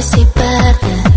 seperti